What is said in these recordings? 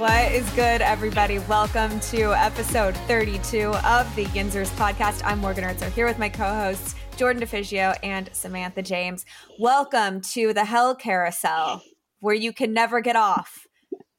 What is good, everybody? Welcome to episode 32 of the Yinzers podcast. I'm Morgan Ertzer here with my co hosts, Jordan DeFigio and Samantha James. Welcome to the Hell Carousel, where you can never get off,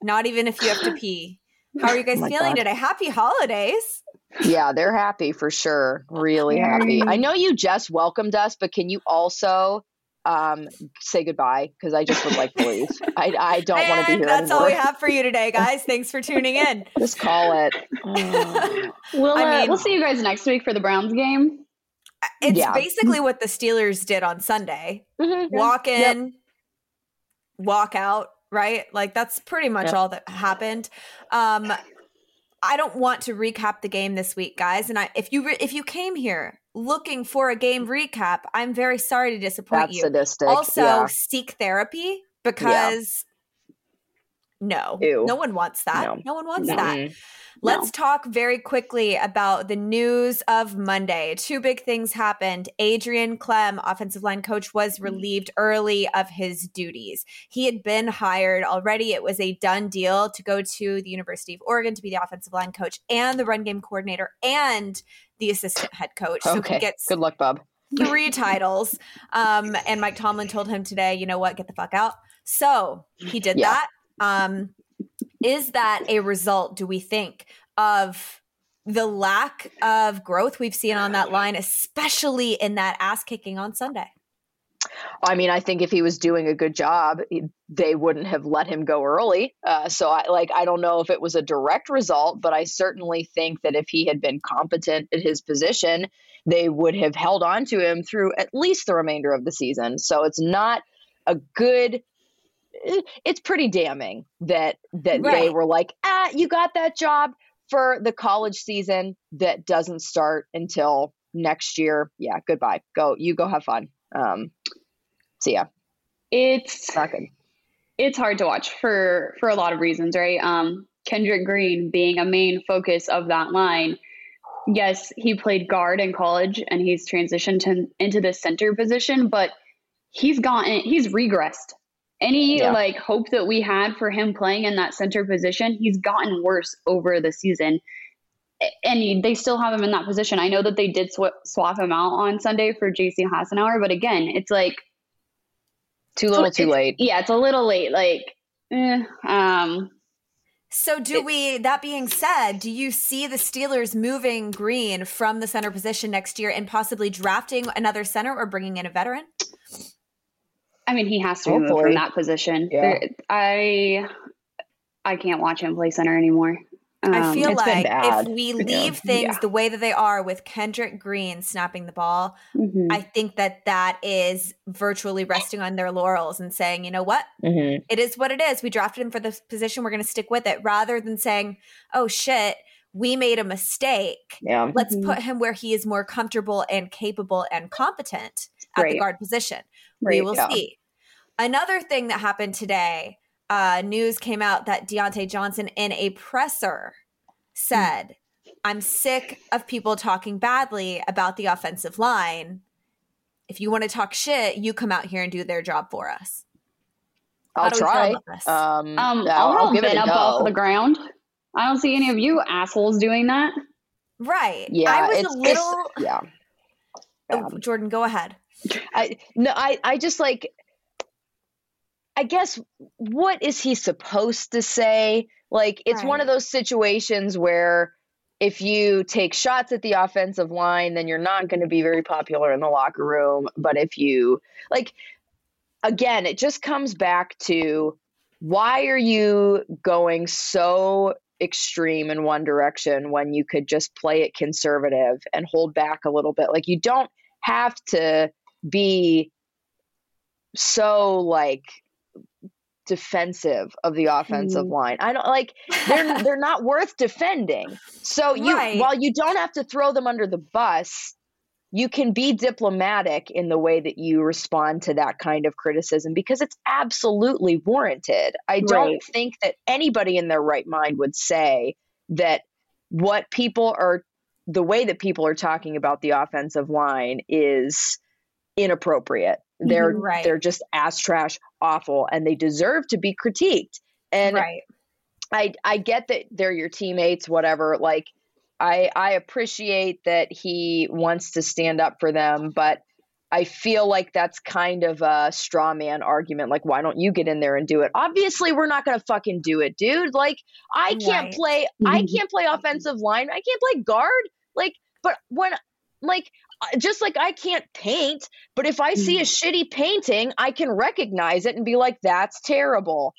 not even if you have to pee. How are you guys Oh feeling God. today? Happy holidays. Yeah, they're happy for sure. Really happy. I know you just welcomed us, but can you also um say goodbye? Because I just would like to leave. I, I don't want to be And here that's anymore. all we have for you today, guys. Thanks for tuning in. Just call it. Oh. We'll I uh, mean- we'll see you guys next week for the Browns game. It's Yeah. basically what the Steelers did on Sunday Mhm. walk Yep. in, walk out, right? Like that's pretty much Yep. all that happened. Um, I don't want to recap the game this week, guys. And I, if you re- if you came here looking for a game recap, I'm very sorry to disappoint That's you. sadistic. also, yeah. seek therapy because no, Ew. no one wants that. No, No. one wants No. that. Let's talk very quickly about the news of Monday. Two big things happened. Adrian Klemm, offensive line coach, was relieved early of his duties. He had been hired already. It was a done deal to go to the University of Oregon to be the offensive line coach and the run game coordinator and the assistant head coach. So Okay. he gets Good luck, Bob. three titles. Um, and Mike Tomlin told him today, you know what, get the fuck out. So he did Yeah. that. Um, is that a result, do we think, of the lack of growth we've seen on that line, especially in that ass kicking on Sunday? I mean, I think if he was doing a good job, they wouldn't have let him go early. Uh, so, I like, I don't know if it was a direct result, but I certainly think that if he had been competent at his position, they would have held on to him through at least the remainder of the season. So, it's not a good. It's pretty damning that that they were like, ah, you got that job for the college season that doesn't start until next year. Yeah, goodbye. Go, you go have fun. Um, see ya. It's Not good. it's hard to watch for for a lot of reasons, right? Um, Kendrick Green being a main focus of that line. Yes, he played guard in college and he's transitioned to, into the center position, but he's gotten he's regressed. Any Yeah. like hope that we had for him playing in that center position, he's gotten worse over the season. And they still have him in that position. I know that they did sw- swap him out on Sunday for JC Hassenauer, but again, it's like Too little, too late. yeah, it's a little late. Like, eh, um, So, do we, that being said, do you see the Steelers moving Green from the center position next year and possibly drafting another center or bringing in a veteran? I mean, he has to be moved Hopefully. from that position. Yeah. There, I, I can't watch him play center anymore. I Um, feel like if we Yeah. leave things Yeah. the way that they are with Kendrick Green snapping the ball, mhm. I think that that is virtually resting on their laurels and saying, you know what? Mm-hmm. It is what it is. We drafted him for this position. We're going to stick with it rather than saying, oh shit, we made a mistake. Yeah. Let's Mhm. put him where he is more comfortable and capable and competent at the guard position. We will yeah. see. Another thing that happened today uh, news came out that Diontae Johnson in a presser said, I'm sick of people talking badly about the offensive line. If you want to talk shit, you come out here and do their job for us. How I'll do we feel try. about? Um, Um, yeah, I'll, I'll roll give it a up off the ground. I don't see any of you assholes doing that. Right. Yeah, I was it's, a little. it's- yeah. Oh, Jordan, go ahead. I no, I I just like I guess what is he supposed to say? Like it's one of those situations where if you take shots at the offensive line, then you're not going to be very popular in the locker room. But if you like, again, it just comes back to why are you going so extreme in one direction when you could just play it conservative and hold back a little bit? Like you don't have to be so like defensive of the offensive hmm. line. I don't like they're they're not worth defending. So you Right. while you don't have to throw them under the bus, you can be diplomatic in the way that you respond to that kind of criticism because it's absolutely warranted. I don't think that anybody in their right mind would say that what people are the way that people are talking about the offensive line is inappropriate. They're Right. they're just ass trash awful and they deserve to be critiqued. And right. I I get that they're your teammates, whatever. Like I I appreciate that he wants to stand up for them, but I feel like that's kind of a straw man argument. Like, why don't you get in there and do it? Obviously, we're not gonna fucking do it, dude. Like, I can't Right. play. I can't play offensive line. I can't play guard. Like, but when like uh, just like I can't paint, but if I see a shitty painting, I can recognize it and be like, "That's terrible."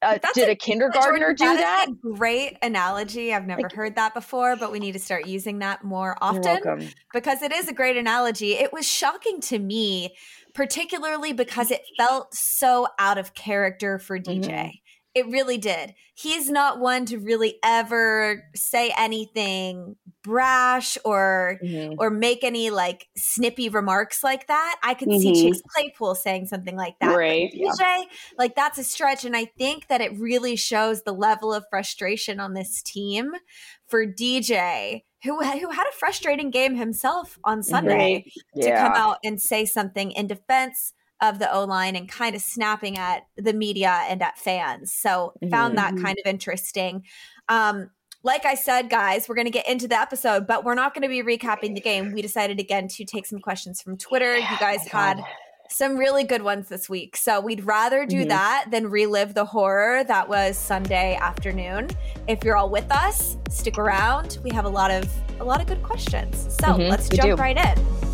Uh, That's did a- a, kindergartner Jordan, do that? is a great analogy. I've never Like- heard that before, but we need to start using that more often because it is a great analogy. It was shocking to me, particularly because it felt so out of character for DJ. Mhm. It really did. He's not one to really ever say anything brash or Mhm. or make any like snippy remarks like that. I could Mhm. see Chase Claypool saying something like that. Right. Yeah. DJ, like that's a stretch. And I think that it really shows the level of frustration on this team for DJ, who, who had a frustrating game himself on Sunday to come out and say something in defense of the O line and kind of snapping at the media and at fans. So found that Mhm. kind of interesting. Um, like I said, guys, we're going to get into the episode, but we're not going to be recapping the game. We decided again to take some questions from Twitter. you guys had some really good ones this week. So we'd rather do Mhm. that than relive the horror that was Sunday afternoon. If you're all with us, stick around. We have a lot of a lot of good questions. So Mhm, let's jump do. right in.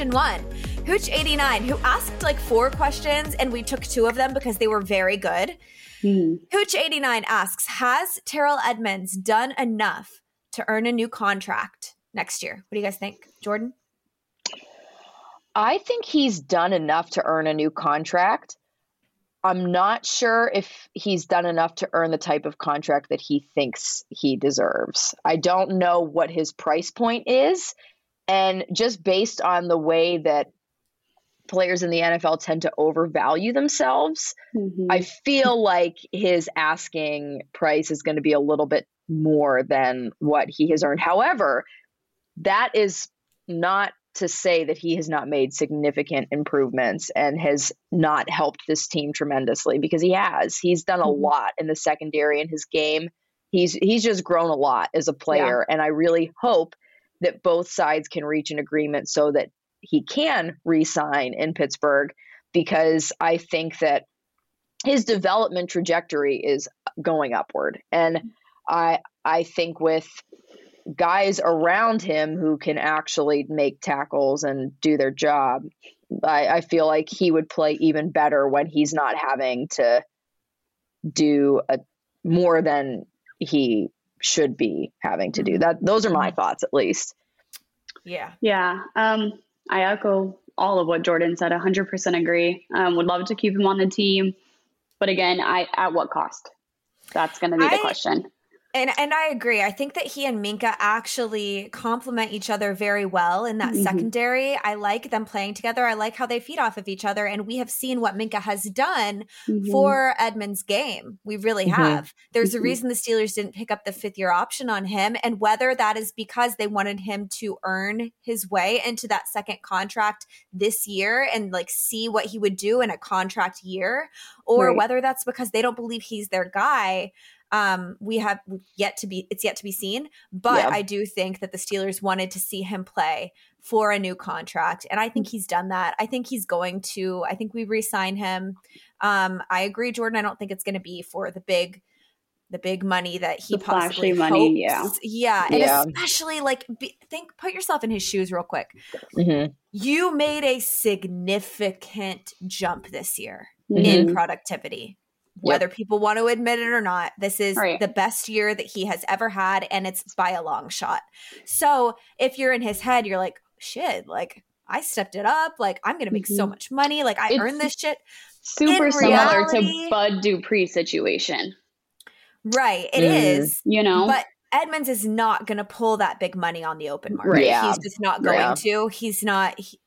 Question one Hooch89, who asked like four questions, and we took two of them because they were very good. Mhm. Hooch89 asks Has Terrell Edmunds done enough to earn a new contract next year? What do you guys think? Jordan? I think he's done enough to earn a new contract. I'm not sure if he's done enough to earn the type of contract that he thinks he deserves. I don't know what his price point is. And just based on the way that players in the NFL tend to overvalue themselves, Mhm. I feel like his asking price is going to be a little bit more than what he has earned. However, that is not to say that he has not made significant improvements and has not helped this team tremendously because he has. He's done a Mhm. lot in the secondary in his game. He's he's just grown a lot as a player and I really hope that both sides can reach an agreement so that he can re-sign in Pittsburgh because I think that his development trajectory is going upward. And I I think with guys around him who can actually make tackles and do their job, I, I feel like he would play even better when he's not having to do a more than he should be having to do. That those are my thoughts at least. Yeah. Yeah. Um, I echo all of what Jordan said. 100% agree. Um, would love to keep him on the team, but again, I at what cost? That's going to be the I- question. And and I agree. I think that he and Minkah actually complement each other very well in that mm-hmm. secondary. I like them playing together. I like how they feed off of each other. And we have seen what Minkah has done mm-hmm. for Edmunds' game. We really mm-hmm. have. There's a mm-hmm. reason the Steelers didn't pick up the fifth year option on him. And whether that is because they wanted him to earn his way into that second contract this year and like see what he would do in a contract year, or right. whether that's because they don't believe he's their guy um, we have yet to be it's yet to be seen but yeah. i do think that the steelers wanted to see him play for a new contract and i think he's done that i think he's going to i think we re-sign him um, i agree jordan i don't think it's going to be for the big the big money that he the possibly money, hopes. yeah, yeah, and yeah. especially like be, think, put yourself in his shoes real quick. Mm-hmm. You made a significant jump this year mm-hmm. in productivity whether yep. people want to admit it or not. This is right. the best year that he has ever had, and it's by a long shot. So if you're in his head, you're like, shit, like I stepped it up. Like I'm gonna make mm-hmm. so much money. Like I it's earned this shit. Super in similar reality, to Bud Dupree situation. Right. It mm. is. You know. But Edmunds is not going to pull that big money on the open market. Yeah. He's just not going yeah. to. He's not. He,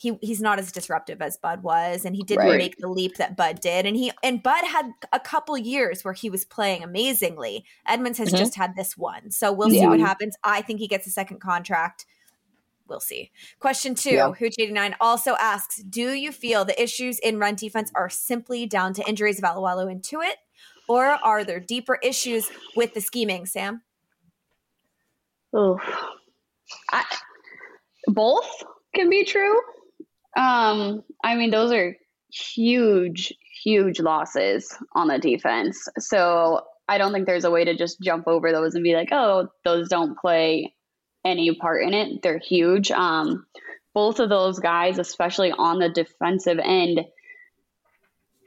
he he's not as disruptive as Bud was, and he didn't right. make the leap that Bud did. And he and Bud had a couple years where he was playing amazingly. Edmunds has mm-hmm. just had this one, so we'll yeah. see what happens. I think he gets a second contract. We'll see. Question two, yeah. Hooch89 also asks Do you feel the issues in run defense are simply down to injuries of Alualu and Tuitt, or are there deeper issues with the scheming, Sam? Oh, I, both can be true. Um, I mean, those are huge, huge losses on the defense. So I don't think there's a way to just jump over those and be like, oh, those don't play any part in it. They're huge. Um, both of those guys, especially on the defensive end,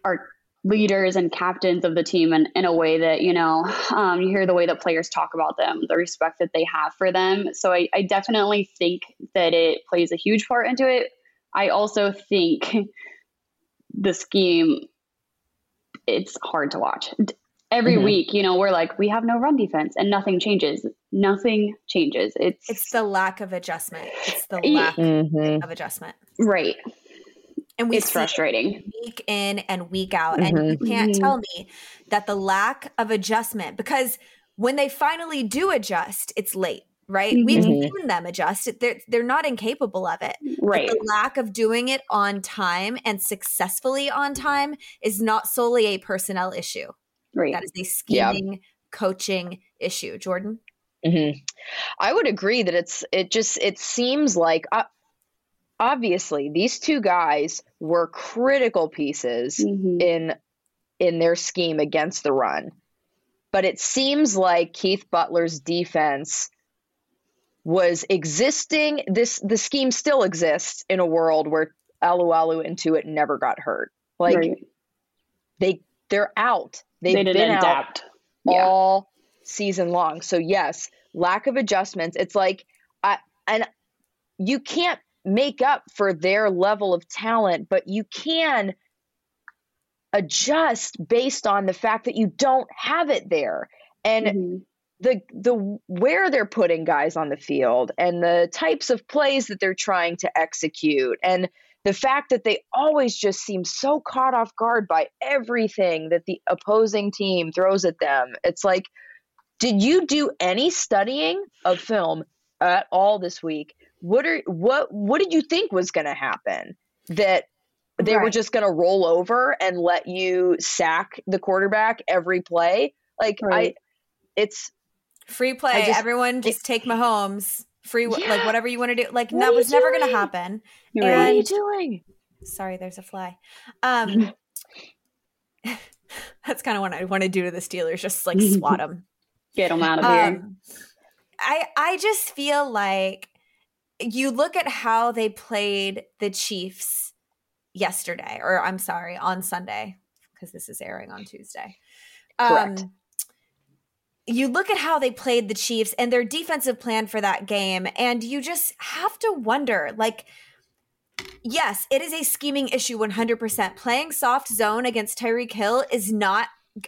are leaders and captains of the team in, in a way that, you know, um, you hear the way that players talk about them, the respect that they have for them. So I, I definitely think that it plays a huge part into it. I also think the scheme it's hard to watch. Every mm-hmm. week, you know, we're like, we have no run defense and nothing changes. Nothing changes. It's it's the lack of adjustment. It's the lack mm-hmm. of adjustment. Right. And we it's frustrating week in and week out. Mm-hmm. And you can't tell me that the lack of adjustment, because when they finally do adjust, it's late right? Mm-hmm. We've seen them adjust. They're they're not incapable of it. Right. But the lack of doing it on time and successfully on time is not solely a personnel issue. Right. That is a scheming, yeah. coaching issue. Jordan. Mm-hmm. I would agree that it's it just it seems like uh, obviously these two guys were critical pieces mm-hmm. in in their scheme against the run. But it seems like Keith Butler's defense was existing. This the scheme still exists in a world where Alualu and Tuitt never got hurt. Like right. they they're out. They've they adapt. out yeah. all season long. So yes, lack of adjustments. It's like I and you can't make up for their level of talent, but you can adjust based on the fact that you don't have it there. And mm-hmm the the where they're putting guys on the field and the types of plays that they're trying to execute and the fact that they always just seem so caught off guard by everything that the opposing team throws at them. It's like did you do any studying of film at all this week? What are what what did you think was going to happen? That they right. were just going to roll over and let you sack the quarterback every play? Like right. I it's Free play. Just, Everyone just it, take Mahomes. Free, yeah. like whatever you want to do. Like what that was never going to happen. And, what are you doing? Sorry, there's a fly. Um, that's kind of what I want to do to the Steelers. Just like swat them, get them out of here. Um, I I just feel like you look at how they played the Chiefs yesterday, or I'm sorry, on Sunday, because this is airing on Tuesday. Correct. You look at how they played the Chiefs and their defensive plan for that game, and you just have to wonder like, yes, it is a scheming issue 100%. Playing soft zone against Tyreek Hill is not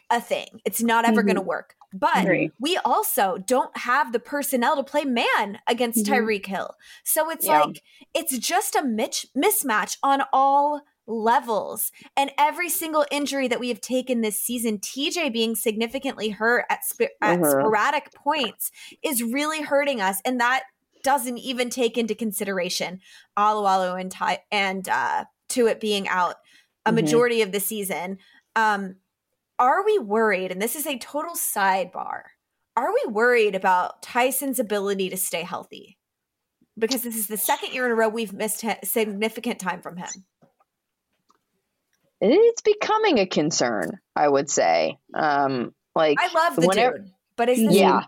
a thing. It's not ever mm-hmm. going to work. But we also don't have the personnel to play man against mm-hmm. Tyreek Hill. So it's yeah. like it's just a mitch- mismatch on all levels. And every single injury that we have taken this season, TJ being significantly hurt at, sp- at uh-huh. sporadic points, is really hurting us. And that doesn't even take into consideration Alualu and Ty- and uh, Tuitt being out a mm-hmm. majority of the season. Um, are we worried? And this is a total sidebar. Are we worried about Tyson's ability to stay healthy? Because this is the second year in a row we've missed significant time from him. It's becoming a concern, I would say. Um, like I love the whenever, dude, but is this yeah,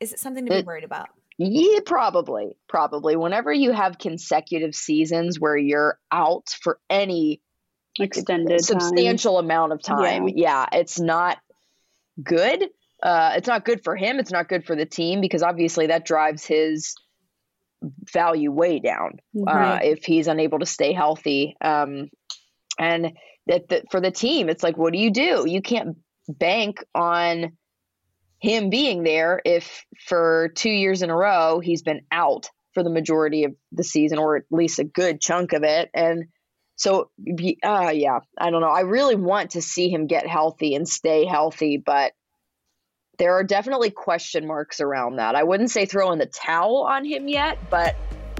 is it something to be worried about? Yeah, probably, probably. Whenever you have consecutive seasons where you're out for any extended substantial time. amount of time, yeah. yeah, it's not good. Uh, it's not good for him. It's not good for the team because obviously that drives his value way down right. uh, if he's unable to stay healthy. Um, and that, that for the team, it's like, what do you do? You can't bank on him being there if for two years in a row he's been out for the majority of the season or at least a good chunk of it. And so, uh, yeah, I don't know. I really want to see him get healthy and stay healthy, but there are definitely question marks around that. I wouldn't say throw in the towel on him yet, but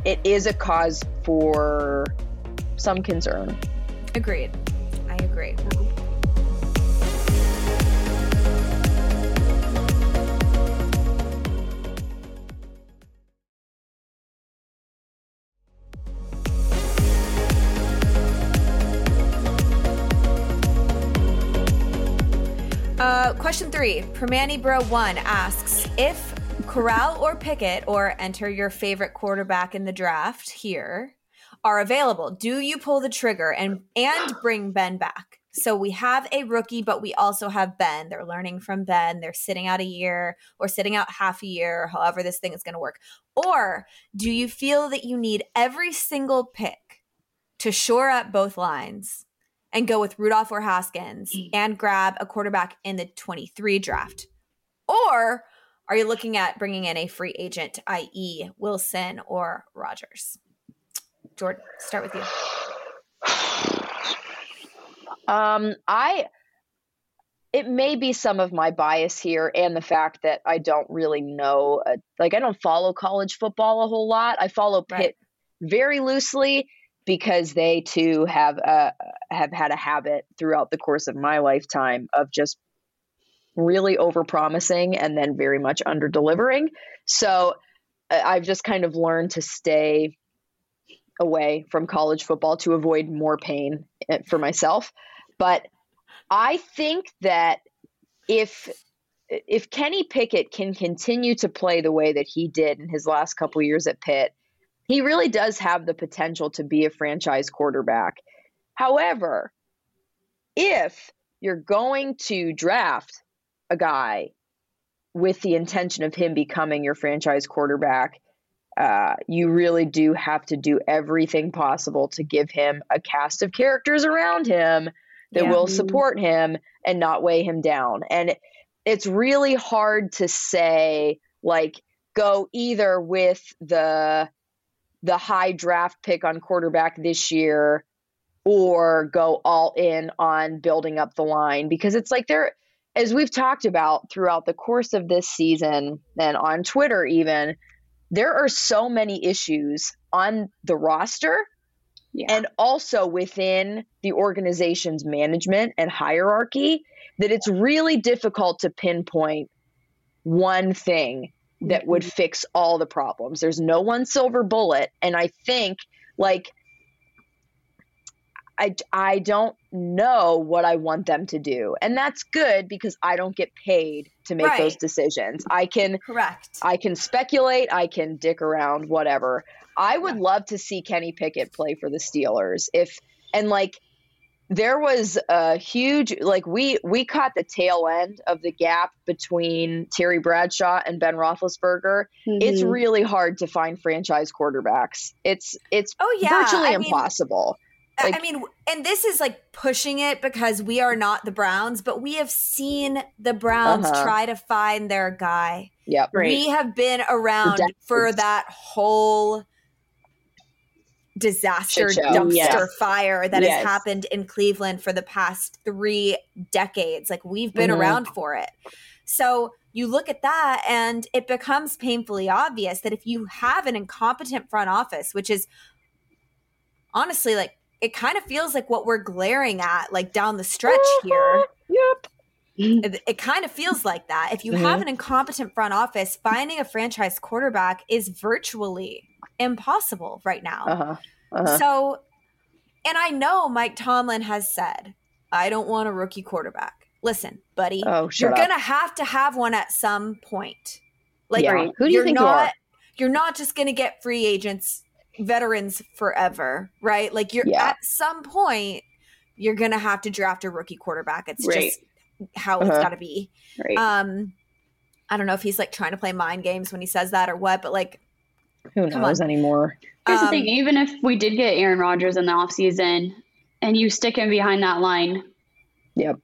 it is a cause for some concern. Agreed. I agree. Uh, question three, Permani Bro One asks if Corral or Pickett or enter your favorite quarterback in the draft here are available, do you pull the trigger and and bring Ben back? So we have a rookie, but we also have Ben. They're learning from Ben. They're sitting out a year or sitting out half a year, however this thing is going to work. Or do you feel that you need every single pick to shore up both lines and go with Rudolph or Haskins mm. and grab a quarterback in the 23 draft? Or are you looking at bringing in a free agent, i.e., Wilson or Rodgers? Jordan, start with you. Um, I it may be some of my bias here and the fact that I don't really know uh, like I don't follow college football a whole lot. I follow Pitt right. very loosely because they too have uh, have had a habit throughout the course of my lifetime of just really over promising and then very much under delivering. So I've just kind of learned to stay away from college football to avoid more pain eh, for myself. But I think that if if Kenny Pickett can continue to play the way that he did in his last couple years at Pitt, he really does have the potential to be a franchise quarterback. However, if you're going to draft a guy with the intention of him becoming your franchise quarterback, uh, you really do have to do everything possible to give him a cast of characters around him that yeah. will support him and not weigh him down. And it's really hard to say, like, go either with the the high draft pick on quarterback this year or go all in on building up the line because it's like there as we've talked about throughout the course of this season and on Twitter even there are so many issues on the roster yeah. and also within the organization's management and hierarchy that it's really difficult to pinpoint one thing that would mm-hmm. fix all the problems. There's no one silver bullet. And I think, like, I, I don't know what I want them to do. And that's good because I don't get paid to make right. those decisions. I can correct. I can speculate, I can dick around, whatever. I would yeah. love to see Kenny Pickett play for the Steelers. If and like there was a huge like we we caught the tail end of the gap between Terry Bradshaw and Ben Roethlisberger. Mm-hmm. It's really hard to find franchise quarterbacks. It's it's oh yeah, virtually I impossible. Mean, Like, I mean, and this is like pushing it because we are not the Browns, but we have seen the Browns Uh-huh. try to find their guy. yep. Right. We have been around for that whole disaster dumpster Yes. fire that Yes. has happened in Cleveland for the past three decades. Like we've been Mhm. around for it. So you look at that and it becomes painfully obvious that if you have an incompetent front office, which is honestly like it kind of feels like what we're glaring at like down the stretch here Yep. it, it kind of feels like that. If you Mhm. have an incompetent front office, finding a franchise quarterback is virtually impossible right now. Uh-huh. Uh-huh. So, and I know Mike Tomlin has said, I don't want a rookie quarterback. Listen, buddy, Oh, you're going to have to have one at some point. Like, Yeah. Who do you you're think you are? You're not just going to get free agents, veterans forever, right? Like, you're Yeah. at some point, you're going to have to draft a rookie quarterback. It's Right. just how it's Uh-huh. got to be. Right. Um, I don't know if he's like trying to play mind games when he says that or what, but like, Who knows on. anymore? Here's um, the thing: even if we did get Aaron Rodgers in the offseason and you stick him behind that line, Yep.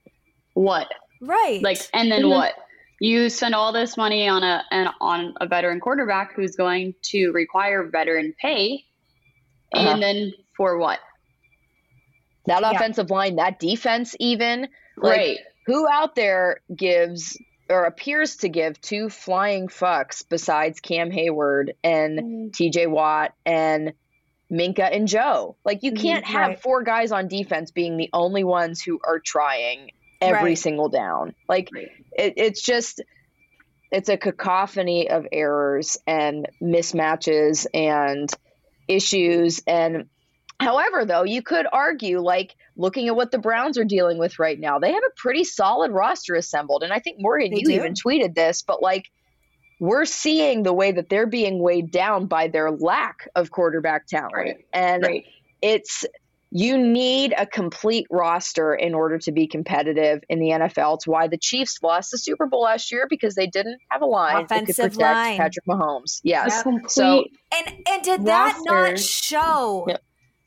what? right? Like, and then Mhm. what? You spend all this money on a an, on a veteran quarterback who's going to require veteran pay, Uh-huh. and then for what? That Yeah. offensive line, that defense, even like right. who out there gives or appears to give two flying fucks besides Cam Heyward and Mm. TJ Watt and Minkah and Joe? Like you Mhm, can't have right. four guys on defense being the only ones who are trying every Right. single down. Like Right. it, it's just it's a cacophony of errors and mismatches and issues and however though you could argue like looking at what the browns are dealing with right now they have a pretty solid roster assembled and i think morgan They you do. even tweeted this but like we're seeing the way that they're being weighed down by their lack of quarterback talent Right. and Right. it's you need a complete roster in order to be competitive in the NFL. It's why the Chiefs lost the Super Bowl last year because they didn't have a line that could Offensive protect line. Patrick Mahomes. A Yes. complete. So- and and did that not show Yep.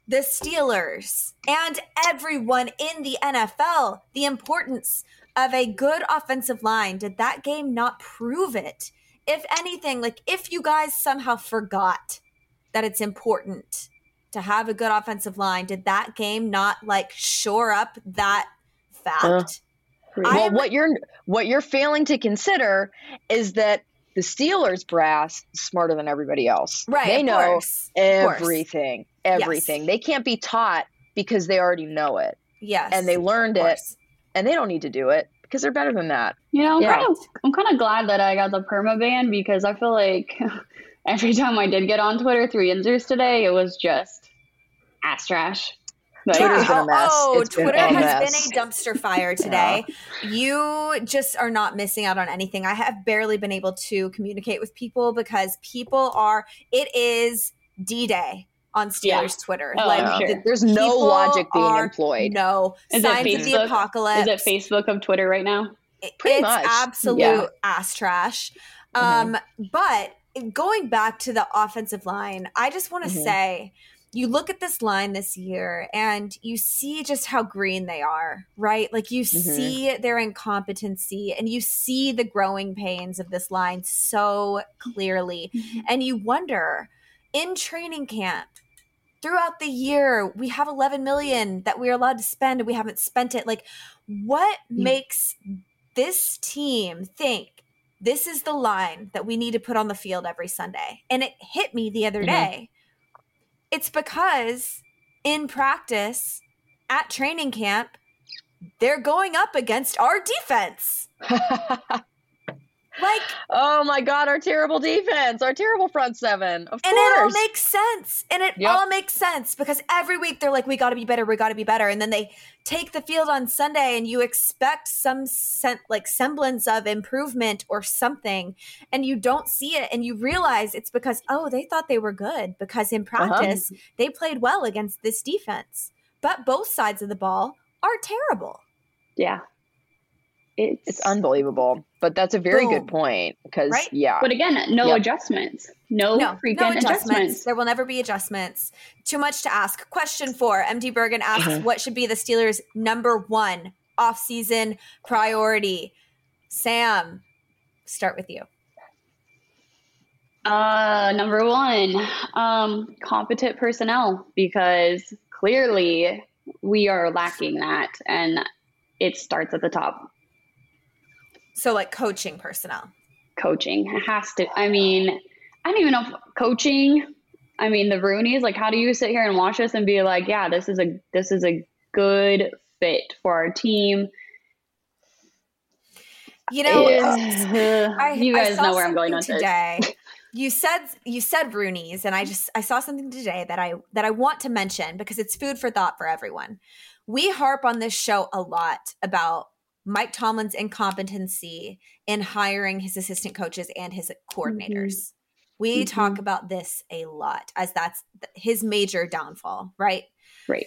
the Steelers and everyone in the NFL the importance of a good offensive line? Did that game not prove it? If anything, like if you guys somehow forgot that it's important to have a good offensive line, did that game not like shore up that fact? Uh, well, am- what you're what you're failing to consider is that the Steelers brass is smarter than everybody else. right. They of know course. Of course. everything. Everything. They can't be taught because they already know it. Yes. And they learned it and they don't need to do it because they're better than that. You know, I'm Yeah. kind of I'm kind of glad that I got the perma ban because I feel like every time I did get on Twitter through Yinzers today, it was just ass trash. Like, Twitter's been a mess. Oh, It's been Twitter a has mess. been a dumpster fire today. You just are not missing out on anything. I have barely been able to communicate with people because people are, it is D Day on Steelers Yeah. Twitter. Oh, like, sure. the There's no logic being are- employed. No. Is it Signs of the Facebook? apocalypse. Is it Facebook of Twitter right now? Pretty it's much, absolute yeah. ass trash. Mhm. Um, but going back to the offensive line, I just want to Mhm. say you look at this line this year and you see just how green they are, right? Like you Mhm. see their incompetency and you see the growing pains of this line so clearly. And you wonder in training camp, throughout the year, we have 11 million that we're allowed to spend and we haven't spent it. Like, what makes this team think this is the line that we need to put on the field every Sunday? And it hit me the other Mhm. day. It's because in practice at training camp, they're going up against our defense. Like, oh my god, our terrible defense, our terrible front seven. Of and it all makes sense. And it Yep. all makes sense because every week they're like, we got to be better, we got to be better. And then they take the field on Sunday and you expect some sen- like semblance of improvement or something. And you don't see it. And you realize it's because, oh, they thought they were good because in Uh-huh. practice they played well against this defense. But both sides of the ball are terrible. Yeah. It's, it's unbelievable. But that's a very Boom. good point because right? yeah. But again, no yep. adjustments. No, no freaking no adjustments. adjustments. There will never be adjustments. Too much to ask. Question four. MD Bergen asks, mm-hmm. what should be the Steelers' number one off-season priority? Sam, start with you. Uh, number one, um, competent personnel because clearly we are lacking that, and it starts at the top. So, like coaching personnel. Coaching has to. I mean, I don't even know if coaching. I mean, the Rooneys. Like, how do you sit here and watch this and be like, yeah, this is a this is a good fit for our team? You know, I, you guys know where I'm going on today. you said you said Rooneys, and I just I saw something today that I that I want to mention because it's food for thought for everyone. We harp on this show a lot about Mike Tomlin's incompetency in hiring his assistant coaches and his coordinators. Mm-hmm. We mm-hmm. talk about this a lot as that's his major downfall, right? Right.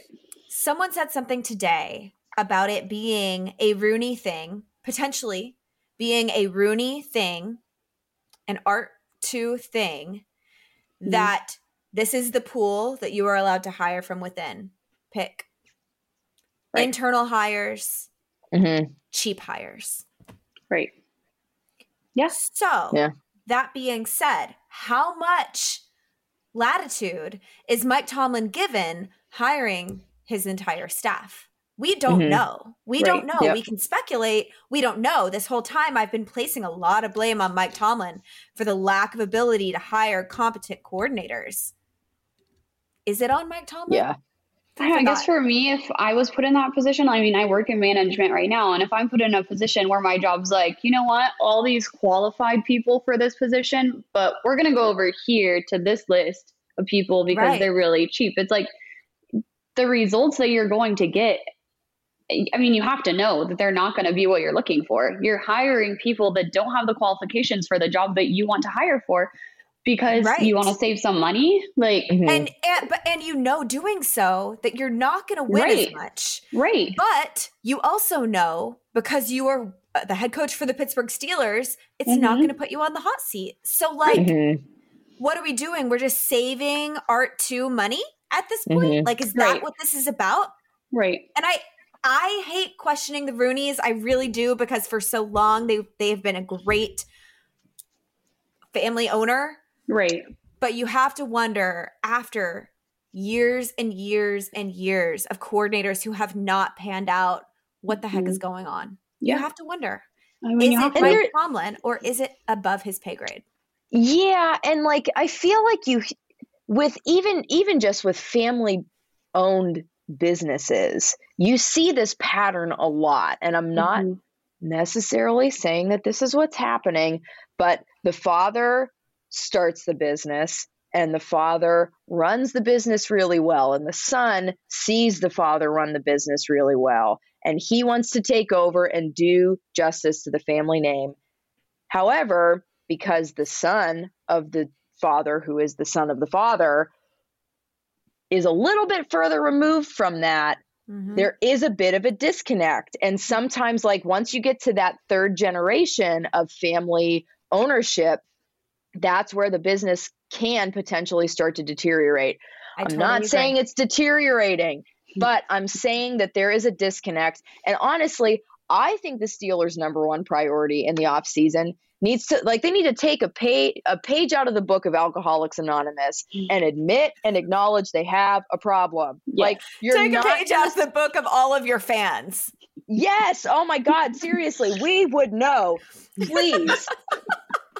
Someone said something today about it being a Rooney thing, potentially being a Rooney thing, an Art II thing, mm-hmm. that this is the pool that you are allowed to hire from within. Pick right. internal hires, mm-hmm cheap hires. Right. Yes. So, yeah. that being said, how much latitude is Mike Tomlin given hiring his entire staff? We don't mm-hmm. know. We right. don't know. Yep. We can speculate. We don't know. This whole time, I've been placing a lot of blame on Mike Tomlin for the lack of ability to hire competent coordinators. Is it on Mike Tomlin? Yeah. I, I guess for me, if I was put in that position, I mean, I work in management right now. And if I'm put in a position where my job's like, you know what, all these qualified people for this position, but we're going to go over here to this list of people because right. they're really cheap. It's like the results that you're going to get. I mean, you have to know that they're not going to be what you're looking for. You're hiring people that don't have the qualifications for the job that you want to hire for because right. you want to save some money like mm-hmm. and, and but and you know doing so that you're not going to win right. as much right but you also know because you are uh, the head coach for the Pittsburgh Steelers it's mm-hmm. not going to put you on the hot seat so like mm-hmm. what are we doing we're just saving Art II money at this point mm-hmm. like is that right. what this is about right and I I hate questioning the Rooneys I really do because for so long they they have been a great family owner Right. But you have to wonder after years and years and years of coordinators who have not panned out what the heck mm-hmm. is going on. Yeah. You have to wonder. I mean, is it Mike Tomlin or is it above his pay grade? Yeah, and like I feel like you with even even just with family owned businesses, you see this pattern a lot and I'm not mm-hmm. necessarily saying that this is what's happening, but the father starts the business and the father runs the business really well and the son sees the father run the business really well. And he wants to take over and do justice to the family name. However because the son of the father who is the son of the father is a little bit further removed from that mm-hmm. there is a bit of a disconnect. And sometimes like once you get to that third generation of family ownership that's where the business can potentially start to deteriorate. I am totally not agree. saying it's deteriorating, but I'm saying that there is a disconnect. And honestly, I think the Steelers' number one priority in the offseason needs to like they need to take a page a page out of the book of Alcoholics Anonymous mm. and admit and acknowledge they have a problem. Yeah. Like you're take a page out of the book of all of your fans. Yes. Oh my God. Seriously, we would know. Please.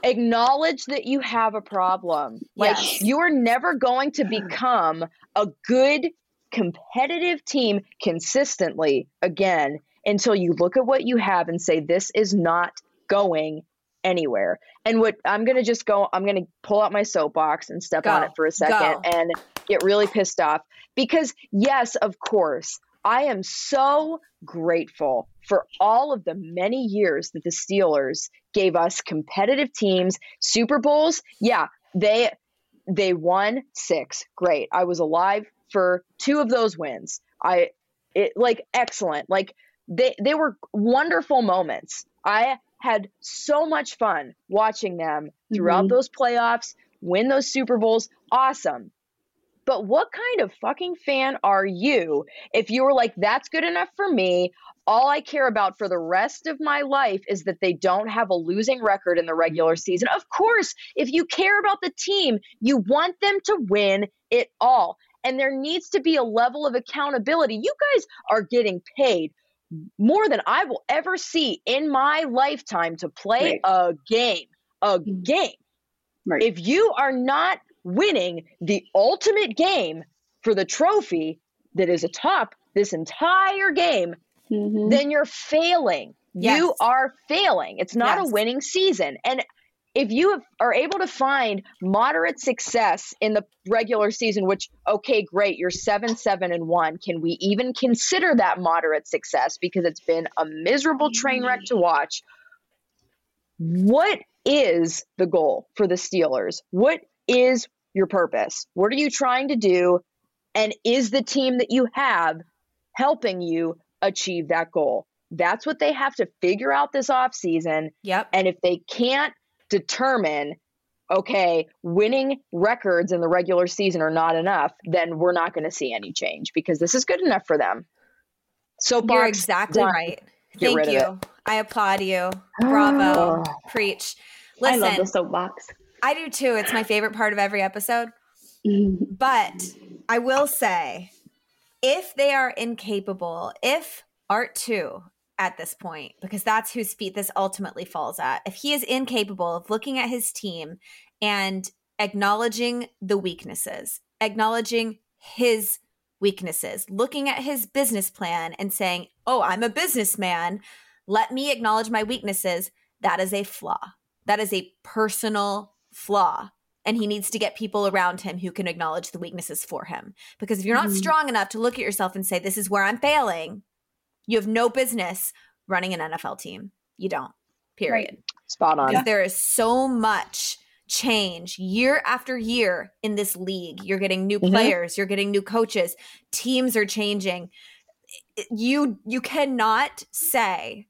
Acknowledge that you have a problem. Like yes. you are never going to become a good competitive team consistently again until you look at what you have and say this is not going anywhere. And what I'm going to just go I'm going to pull out my soapbox and step go. on it for a second go. and get really pissed off because yes, of course, I am so grateful for all of the many years that the Steelers gave us competitive teams, Super Bowls. Yeah, they they won 6. Great. I was alive for two of those wins. I it like excellent. Like they they were wonderful moments. I had so much fun watching them throughout mm-hmm. those playoffs, win those Super Bowls. Awesome. But what kind of fucking fan are you if you were like, that's good enough for me? All I care about for the rest of my life is that they don't have a losing record in the regular season. Of course, if you care about the team, you want them to win it all. And there needs to be a level of accountability. You guys are getting paid more than I will ever see in my lifetime to play right. a game. A mm-hmm. game. Right. If you are not winning the ultimate game for the trophy that is atop this entire game, mm-hmm. then you're failing. Yes. You are failing. It's not yes. a winning season. And if you have, are able to find moderate success in the regular season, which okay, great, you're seven, seven, and one. Can we even consider that moderate success? Because it's been a miserable train wreck to watch. What is the goal for the Steelers? What is your purpose? What are you trying to do? And is the team that you have helping you achieve that goal? That's what they have to figure out this offseason. Yep. And if they can't determine okay, winning records in the regular season are not enough, then we're not going to see any change because this is good enough for them. So you're exactly done. right. Get Thank you. I applaud you. Bravo. Ah. Preach. Listen, I love the soapbox. I do too. It's my favorite part of every episode. Mm-hmm. but I will say, if they are incapable, if Art II at this point because that's whose feet this ultimately falls at. If he is incapable of looking at his team and acknowledging the weaknesses, acknowledging his weaknesses, looking at his business plan and saying, Oh, I'm a businessman. Let me acknowledge my weaknesses. That is a flaw. That is a personal flaw. And he needs to get people around him who can acknowledge the weaknesses for him. Because if you're not mm-hmm. strong enough to look at yourself and say, This is where I'm failing, you have no business running an NFL team. You don't. Period. Right. Spot on. Because there is so much change year after year in this league. You're getting new mm-hmm. players, you're getting new coaches, teams are changing. You you cannot say,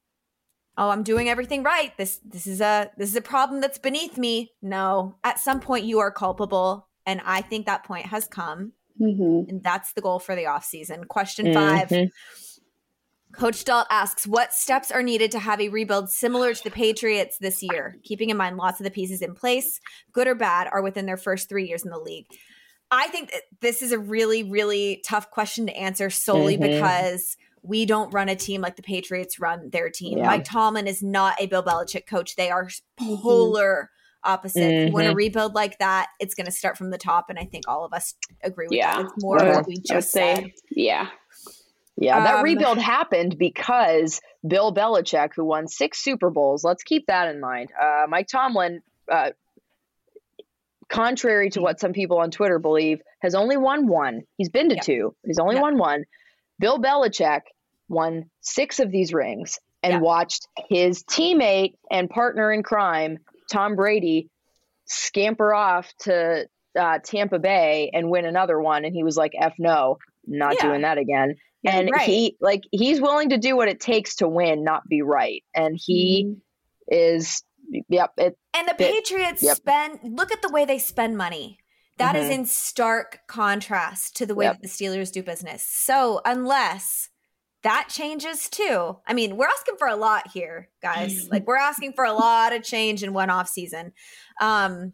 "Oh, I'm doing everything right. This this is a this is a problem that's beneath me." No. At some point you are culpable, and I think that point has come. Mm-hmm. And that's the goal for the off season Question 5. Mm-hmm. Coach Dalt asks, what steps are needed to have a rebuild similar to the Patriots this year? Keeping in mind lots of the pieces in place, good or bad, are within their first three years in the league. I think that this is a really, really tough question to answer solely mm-hmm. because we don't run a team like the Patriots run their team. Yeah. Mike Tomlin is not a Bill Belichick coach. They are mm-hmm. polar opposites. Mm-hmm. When a rebuild like that, it's going to start from the top, and I think all of us agree with yeah. that. It's more what we just said. Yeah. Yeah, that um, rebuild happened because Bill Belichick, who won six Super Bowls, let's keep that in mind. Uh, Mike Tomlin, uh, contrary to what some people on Twitter believe, has only won one. He's been to yeah. two, he's only yeah. won one. Bill Belichick won six of these rings and yeah. watched his teammate and partner in crime, Tom Brady, scamper off to uh, Tampa Bay and win another one. And he was like, F no, not doing that again and right. he like he's willing to do what it takes to win not be right and he mm-hmm. is yep it, and the it, patriots yep. spend look at the way they spend money That mm-hmm. is in stark contrast to the way yep. that the steelers do business so unless that changes too i mean we're asking for a lot here guys like we're asking for a lot of change in one off season um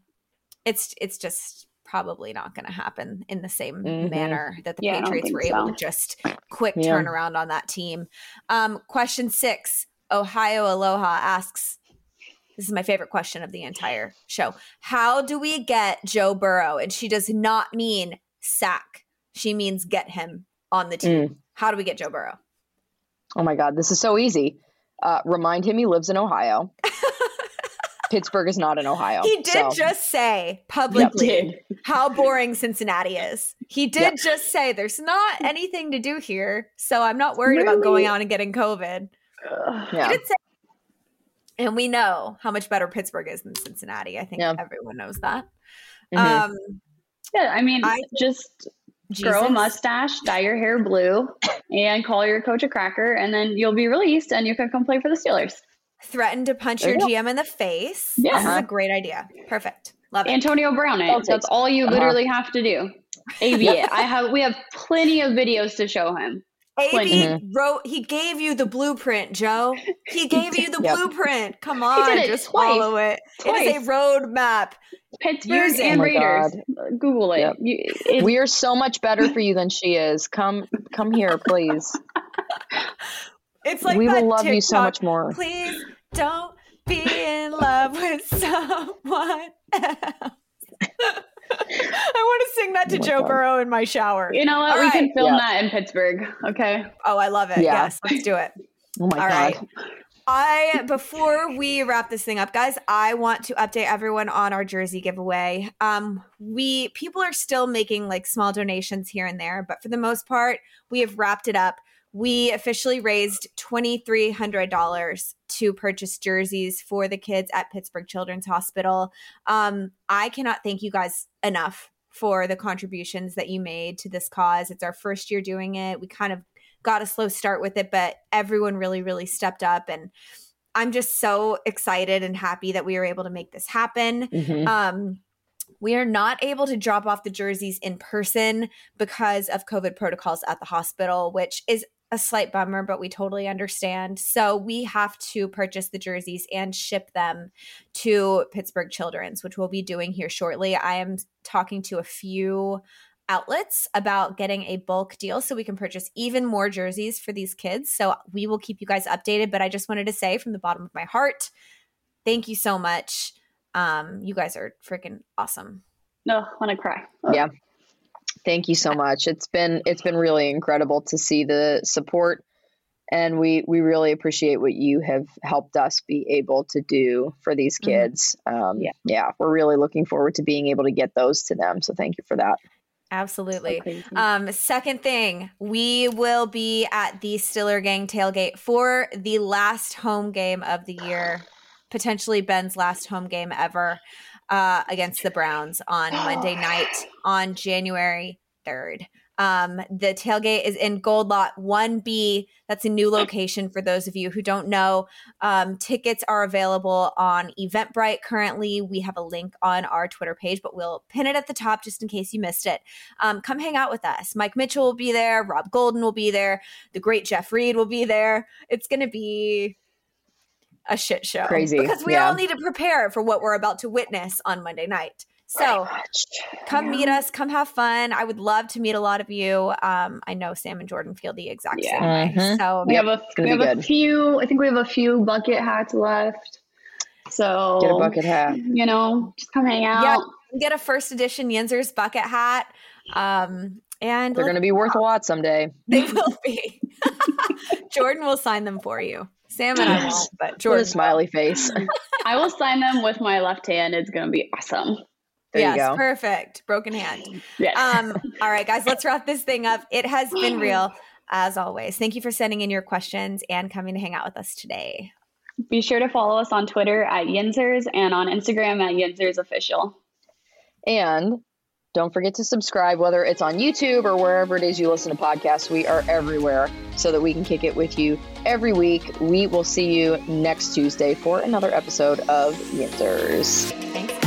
it's it's just probably not going to happen in the same mm-hmm. manner that the yeah, Patriots were able to just quick yeah. turnaround on that team. Um, question six Ohio Aloha asks, this is my favorite question of the entire show. How do we get Joe Burrow? And she does not mean sack, she means get him on the team. Mm. How do we get Joe Burrow? Oh my God, this is so easy. Uh, remind him he lives in Ohio. Pittsburgh is not in Ohio. He did so. just say publicly yep, how boring Cincinnati is. He did yep. just say there's not anything to do here, so I'm not worried really? about going out and getting COVID. Uh, yeah. Say, and we know how much better Pittsburgh is than Cincinnati. I think everyone knows that. Mm-hmm. Um, yeah, I mean, I, just Jesus. grow a mustache, dye your hair blue, and call your coach a cracker, and then you'll be released and you can come play for the Steelers. Threaten to punch your GM in the face. Yeah. This is a great idea. Perfect. Love it. Antonio Brown it. That's all you uh-huh. literally have to do. AB it. I have we have plenty of videos to show him. AB mm-hmm. wrote he gave you the blueprint, Joe. He gave you the yep. blueprint. Come on, just twice. follow it. Twice. It is a roadmap. Pittsburgh and oh Raiders. God. Google it. Yep. You, we are so much better for you than she is. Come come here, please. It's like we will love TikTok. you so much more. Please don't be in love with someone else. I want to sing that oh to oh Joe God. Burrow in my shower. You know what? All we right. can film yeah. that in Pittsburgh. Okay. Oh, I love it. Yeah. Yes, let's do it. Oh my All God. Right. I before we wrap this thing up, guys, I want to update everyone on our jersey giveaway. Um, we people are still making like small donations here and there, but for the most part, we have wrapped it up we officially raised $2,300 to purchase jerseys for the kids at Pittsburgh Children's Hospital. Um, I cannot thank you guys enough for the contributions that you made to this cause. It's our first year doing it. We kind of got a slow start with it, but everyone really, really stepped up. And I'm just so excited and happy that we were able to make this happen. Mm-hmm. Um, we are not able to drop off the jerseys in person because of COVID protocols at the hospital, which is a slight bummer, but we totally understand. So we have to purchase the jerseys and ship them to Pittsburgh Children's, which we'll be doing here shortly. I am talking to a few outlets about getting a bulk deal so we can purchase even more jerseys for these kids. So we will keep you guys updated. But I just wanted to say from the bottom of my heart, thank you so much. Um, you guys are freaking awesome. No, I want to cry. Yeah. Thank you so much. It's been it's been really incredible to see the support and we we really appreciate what you have helped us be able to do for these mm-hmm. kids. Mm-hmm. Um, yeah. yeah, we're really looking forward to being able to get those to them. So thank you for that. Absolutely. So um, second thing, we will be at the Steeler Gang tailgate for the last home game of the year, potentially Ben's last home game ever uh, against the Browns on Monday night on January 3rd. Um, the tailgate is in Gold Lot 1B. That's a new location for those of you who don't know. Um, tickets are available on Eventbrite currently. We have a link on our Twitter page, but we'll pin it at the top just in case you missed it. Um, come hang out with us. Mike Mitchell will be there. Rob Golden will be there. The great Jeff Reed will be there. It's going to be a shit show. Crazy. Because we yeah. all need to prepare for what we're about to witness on Monday night. So come yeah. meet us, come have fun. I would love to meet a lot of you. Um, I know Sam and Jordan feel the exact yeah. same way. Mm-hmm. So we have a we have a few. I think we have a few bucket hats left. So get a bucket hat. You know, just come hang out. Yeah, get a first edition Yinzers bucket hat. Um, and they're going to be worth a lot someday. They will be. Jordan will sign them for you. Sam and I won't, but Jordan. smiley face. I will sign them with my left hand. It's going to be awesome. There yes, perfect. Broken hand. Yeah. Um, all right, guys, let's wrap this thing up. It has been real, as always. Thank you for sending in your questions and coming to hang out with us today. Be sure to follow us on Twitter at Yinzers and on Instagram at Yinzers Official. And don't forget to subscribe, whether it's on YouTube or wherever it is you listen to podcasts. We are everywhere so that we can kick it with you every week. We will see you next Tuesday for another episode of Yinzers.